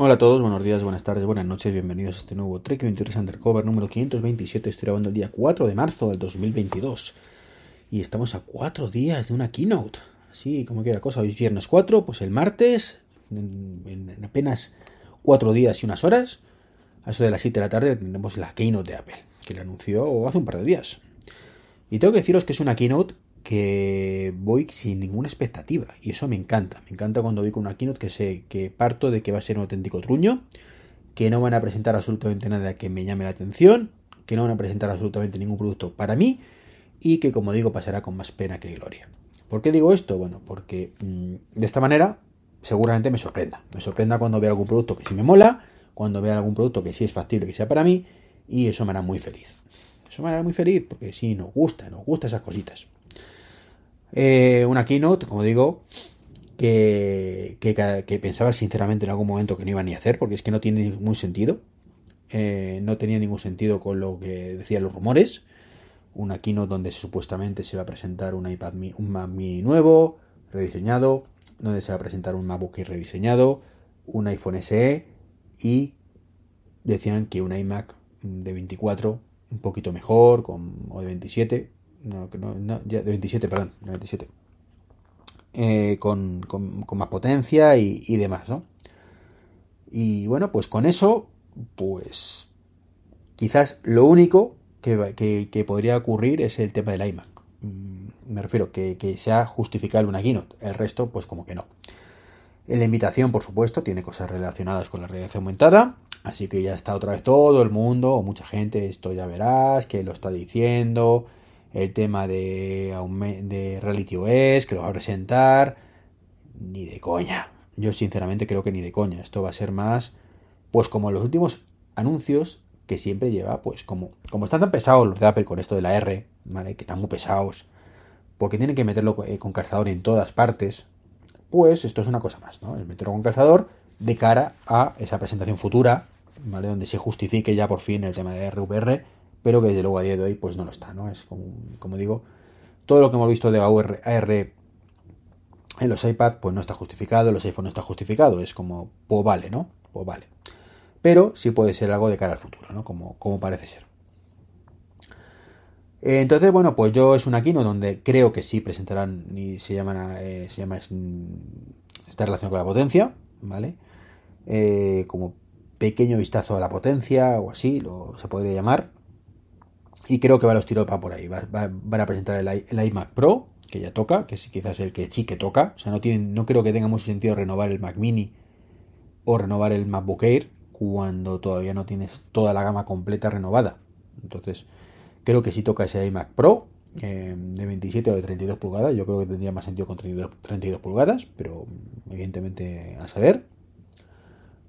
Hola a todos, buenos días, buenas tardes, buenas noches, bienvenidos a este nuevo Trek 23 Undercover número 527. Estoy grabando el día 4 de marzo del 2022 y estamos a 4 días de una keynote. Así como que la cosa, hoy es viernes 4, pues el martes, en, en apenas 4 días y unas horas, a eso de las 7 de la tarde, tendremos la keynote de Apple, que le anunció hace un par de días. Y tengo que deciros que es una keynote que voy sin ninguna expectativa. Y eso me encanta. Me encanta cuando voy con una keynote que sé que parto de que va a ser un auténtico truño, que no van a presentar absolutamente nada que me llame la atención, que no van a presentar absolutamente ningún producto para mí y que, como digo, pasará con más pena que gloria. ¿Por qué digo esto? Bueno, porque mmm, de esta manera seguramente me sorprenda. Me sorprenda cuando vea algún producto que sí me mola, cuando vea algún producto que sí es factible que sea para mí y eso me hará muy feliz. Eso me hará muy feliz porque sí, nos gusta, nos gusta esas cositas. Eh, una keynote, como digo, que, pensaba sinceramente en algún momento que no iba ni a hacer porque es que no tiene ningún sentido. Eh, no tenía ningún sentido con lo que decían los rumores. Una keynote donde supuestamente se va a presentar un iPad un Mac mini nuevo, rediseñado, donde se va a presentar un MacBook rediseñado, un iPhone SE y decían que un iMac de 24 un poquito mejor con, o de 27 no, no, no ya, de 27 perdón de 27 eh, con, con, con, más potencia y, y, demás no y bueno pues con eso pues quizás lo único que, que, podría ocurrir es el tema del iMac. Mm, me refiero que, que sea justificable una keynote. El resto pues como que no. La invitación, por supuesto, tiene cosas relacionadas con la realidad aumentada, así que ya está otra vez todo el mundo, o mucha gente, esto ya verás, que lo está diciendo, el tema de, de Reality OS, que lo va a presentar, ni de coña. Yo sinceramente creo que ni de coña. Esto va a ser más, pues como los últimos anuncios que siempre lleva, pues como, como están tan pesados los de Apple con esto de la R, ¿vale? Que están muy pesados, porque tienen que meterlo con calzador en todas partes, pues esto es una cosa más, ¿no? El meterlo con calzador de cara a esa presentación futura, ¿vale? Donde se justifique ya por fin el tema de RVR, pero que desde luego a día de hoy pues no lo está, ¿no? Es como, digo, todo lo que hemos visto de AR, AR en los iPad pues no está justificado, los iPhone no está justificado, es como, pues vale, ¿no? Pues vale. Pero sí puede ser algo de cara al futuro, ¿no? Como, como parece ser. Entonces, bueno, pues yo es una keynote donde creo que sí presentarán, y se llaman, eh, se llama, está relacionado con la potencia, ¿vale? Eh, como pequeño vistazo a la potencia o así, lo, se podría llamar. Y creo que va a los tiros para por ahí. Va, va, van a presentar el, iMac Pro, que ya toca, que es quizás el que sí que toca. O sea, no, tienen, no creo que tenga mucho sentido renovar el Mac Mini o renovar el MacBook Air cuando todavía no tienes toda la gama completa renovada. Entonces, Creo que si toca ese iMac Pro eh, de 27 o de 32 pulgadas. Yo creo que tendría más sentido con 32, 32 pulgadas, pero evidentemente a saber.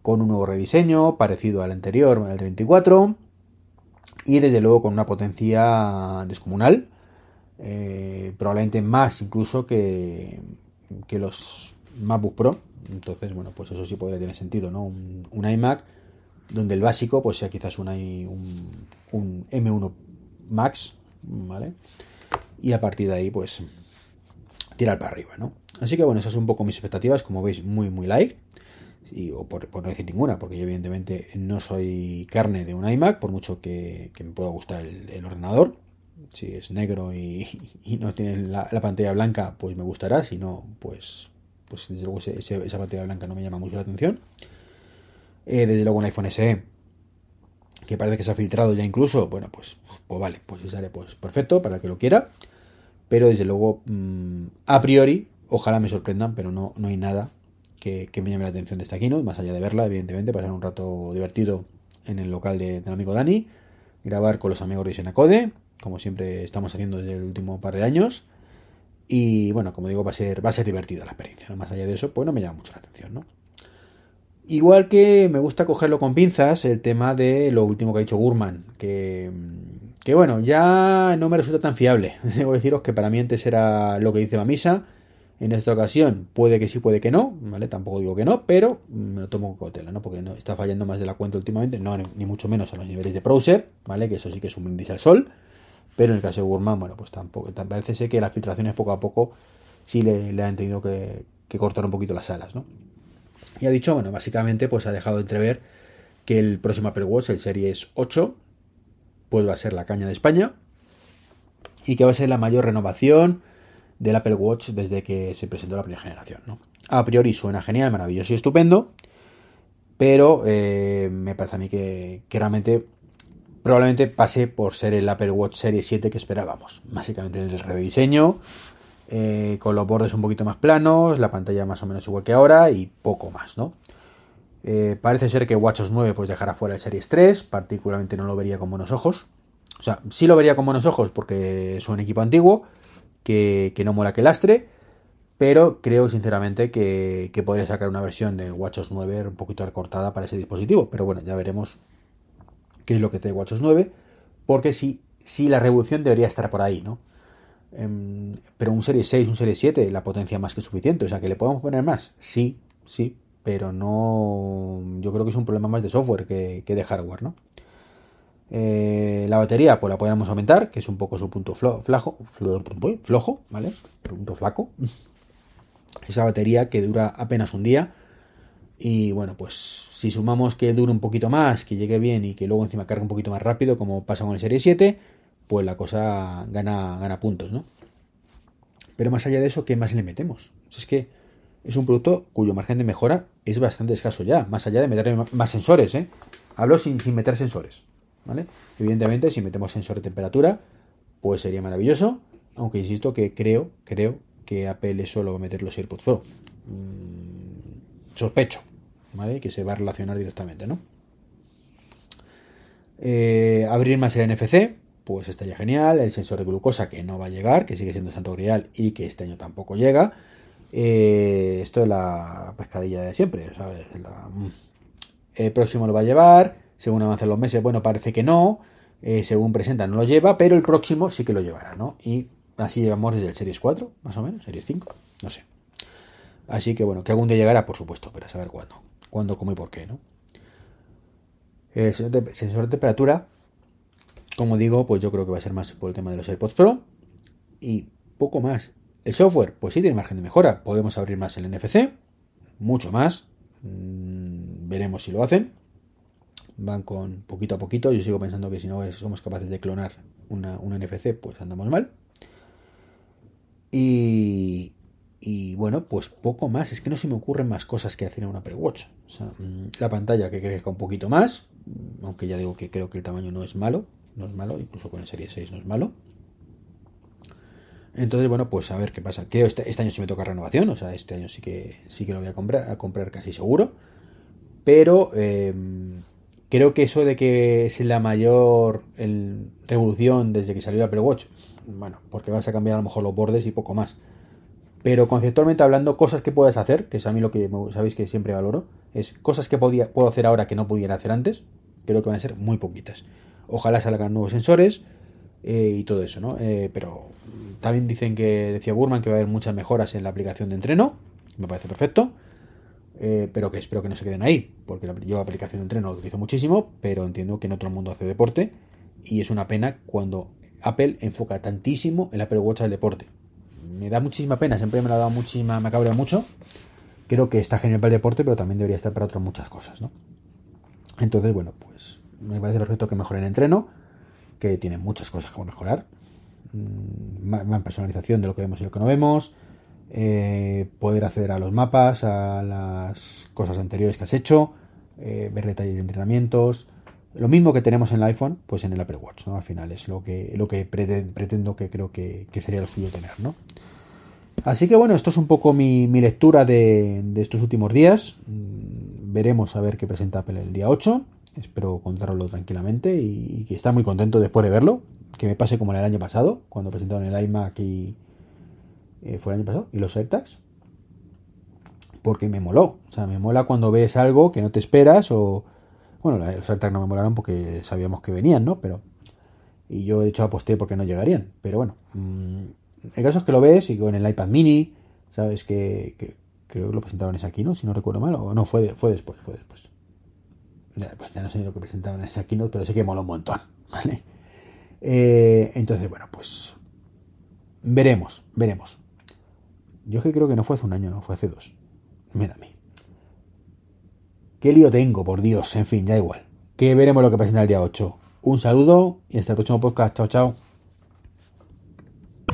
Con un nuevo rediseño parecido al anterior, al de 24. Y desde luego con una potencia descomunal. Eh, probablemente más incluso que, que los MacBook Pro. Entonces, bueno, pues eso sí podría tener sentido, ¿no? Un, iMac donde el básico pues sea quizás un, un, un M1 Max, ¿vale? Y a partir de ahí, pues, tirar para arriba, ¿no? Así que bueno, esas son un poco mis expectativas, como veis, muy, muy light. Y, o por, no decir ninguna, porque yo evidentemente no soy carne de un iMac, por mucho que, me pueda gustar el, ordenador. Si es negro y, no tiene la, la, pantalla blanca, pues me gustará. Si no, pues, pues desde luego esa pantalla blanca no me llama mucho la atención. Eh, desde luego un iPhone SE que parece que se ha filtrado ya incluso, bueno, pues, pues vale, pues sale pues perfecto para que lo quiera. Pero desde luego, mmm, a priori, ojalá me sorprendan, pero no, no hay nada que, me llame la atención de esta keynote, más allá de verla, evidentemente, pasar un rato divertido en el local de, del amigo Dani, grabar con los amigos de Senacode, como siempre estamos haciendo desde el último par de años. Y bueno, como digo, va a ser, va a ser divertida la experiencia. Más allá de eso, pues no me llama mucho la atención, ¿no? Igual que me gusta cogerlo con pinzas el tema de lo último que ha dicho Gurman, que, que bueno, ya no me resulta tan fiable. Debo deciros que para mí antes era lo que dice Mamisa. En esta ocasión puede que sí, puede que no, ¿vale? Tampoco digo que no, pero me lo tomo con cautela, ¿no? Porque no está fallando más de la cuenta últimamente, no ni mucho menos a los niveles de browser, ¿vale? Que eso sí que es un brindis al sol. Pero en el caso de Gurman, bueno, pues tampoco. Parece ser que las filtraciones poco a poco sí le, han tenido que, cortar un poquito las alas, ¿no? Y ha dicho, bueno, básicamente pues ha dejado de entrever que el próximo Apple Watch, el Series 8, pues va a ser la caña de España y que va a ser la mayor renovación del Apple Watch desde que se presentó la primera generación. A priori suena genial, maravilloso y estupendo, pero eh, me parece a mí que, realmente probablemente pase por ser el Apple Watch Series 7 que esperábamos. Básicamente el rediseño, eh, con los bordes un poquito más planos, la pantalla más o menos igual que ahora y poco más, ¿no? Eh, parece ser que WatchOS 9 pues dejará fuera el Series 3, particularmente no lo vería con buenos ojos. O sea, sí lo vería con buenos ojos porque es un equipo antiguo, que, no mola que lastre, pero creo sinceramente que, podría sacar una versión de WatchOS 9 un poquito recortada para ese dispositivo. Pero bueno, ya veremos qué es lo que trae WatchOS 9, porque sí, sí la revolución debería estar por ahí, ¿no? Em, pero un Serie 6, un Serie 7, la potencia más que suficiente. O sea, que le podemos poner más. Sí, sí, pero no. Yo creo que es un problema más de software que, de hardware, ¿no? Eh, la batería, pues la podríamos aumentar, que es un poco su punto flajo, flojo, ¿vale? Punto flaco. Esa batería que dura apenas un día. Y bueno, pues si sumamos que dure un poquito más, que llegue bien y que luego encima cargue un poquito más rápido, como pasa con el Serie 7, pues la cosa gana, gana puntos, ¿no? Pero más allá de eso, ¿qué más le metemos? Es que es un producto cuyo margen de mejora es bastante escaso ya, más allá de meterle más sensores, ¿eh? Hablo sin, sin meter sensores, ¿vale? Evidentemente, si metemos sensor de temperatura, pues sería maravilloso, aunque insisto que creo, creo que Apple solo va a meter los AirPods Pro. Mm, sospecho, ¿vale? Que se va a relacionar directamente, ¿no? Eh, abrir más el NFC, pues estaría genial. El sensor de glucosa que no va a llegar, que sigue siendo Santo Grial y que este año tampoco llega. Eh, esto es la pescadilla de siempre. Mm. El próximo lo va a llevar, según avancen los meses, bueno, parece que no, eh, según presenta no lo lleva, pero el próximo sí que lo llevará, ¿no? Y así llevamos desde el Series 4, más o menos, Series 5, no sé. Así que bueno, que algún día llegará, por supuesto, pero a saber cuándo, cuándo, cómo y por qué, ¿no? El sensor de temperatura como digo, pues yo creo que va a ser más por el tema de los AirPods Pro y poco más. El software, pues sí tiene margen de mejora. Podemos abrir más el NFC, mucho más. Mm, veremos si lo hacen. Van con poquito a poquito. Yo sigo pensando que si no somos capaces de clonar una, NFC, pues andamos mal. Y, y bueno, pues poco más. Es que no se me ocurren más cosas que hacer en una Apple Watch. Mm, la pantalla que crezca un poquito más. Aunque ya digo que creo que el tamaño no es malo no es malo, incluso con el Serie 6 no es malo. Entonces, bueno, pues a ver qué pasa. Que este, este, año sí me toca renovación, o sea, este año sí que sí que lo voy a comprar, a comprar casi seguro. Pero em, creo que eso de que es la mayor revolución desde que salió Apple Watch, bueno, porque vas a cambiar a lo mejor los bordes y poco más. Pero conceptualmente hablando, cosas que puedes hacer, que es a mí lo que sabéis que siempre valoro, es cosas que podía, puedo hacer ahora que no pudiera hacer antes, creo que van a ser muy poquitas. Ojalá salgan nuevos sensores eh, y todo eso, ¿no? Eh, pero también dicen que, decía Burman, que va a haber muchas mejoras en la aplicación de entreno. Me parece perfecto. Eh, pero que espero que no se queden ahí, porque yo la aplicación de entreno lo utilizo muchísimo, pero entiendo que en otro mundo hace deporte y es una pena cuando Apple enfoca tantísimo el Apple Watch al deporte. Me da muchísima pena, siempre me la ha dado muchísima, me cabrea mucho. Creo que está genial para el deporte, pero también debería estar para otras muchas cosas, ¿no? Entonces, bueno, pues me parece perfecto que mejoren el entreno, que tiene muchas cosas que mejorar. Mm, más personalización de lo que vemos y lo que no vemos. Eh, poder acceder a los mapas, a las cosas anteriores que has hecho, eh, ver detalles de entrenamientos. Lo mismo que tenemos en el iPhone, pues en el Apple Watch, ¿no? Al final es lo que, lo que pretendo que creo que, sería lo suyo tener, ¿no? Así que bueno, esto es un poco mi, lectura de, de, estos últimos días. Mm, veremos a ver qué presenta Apple el día 8. Espero contarlo tranquilamente y, que está muy contento después de verlo. Que me pase como el año pasado, cuando presentaron el iMac y. Eh, fue el año pasado, y los AirTags. porque me moló. O sea, me mola cuando ves algo que no te esperas o... Bueno, los Altac no me molaron porque sabíamos que venían, ¿no? Pero... Y yo, de hecho, aposté porque no llegarían. Pero bueno, mmm, el caso es que lo ves y con el iPad mini, ¿sabes? Que, creo que lo presentaron ese aquí, ¿no? Si no recuerdo mal. O no, fue, fue después, fue después. Ya, pues no sé lo que presentaron en ese keynote, pero sé que mola un montón, ¿vale? Eh, entonces, bueno, pues veremos, veremos. Yo que creo que no fue hace un año, no, fue hace dos. Mírame. ¿Qué lío tengo, por Dios? En fin, ya igual. Que veremos lo que pasa en el día 8. Un saludo y hasta el próximo podcast. Chao, chao.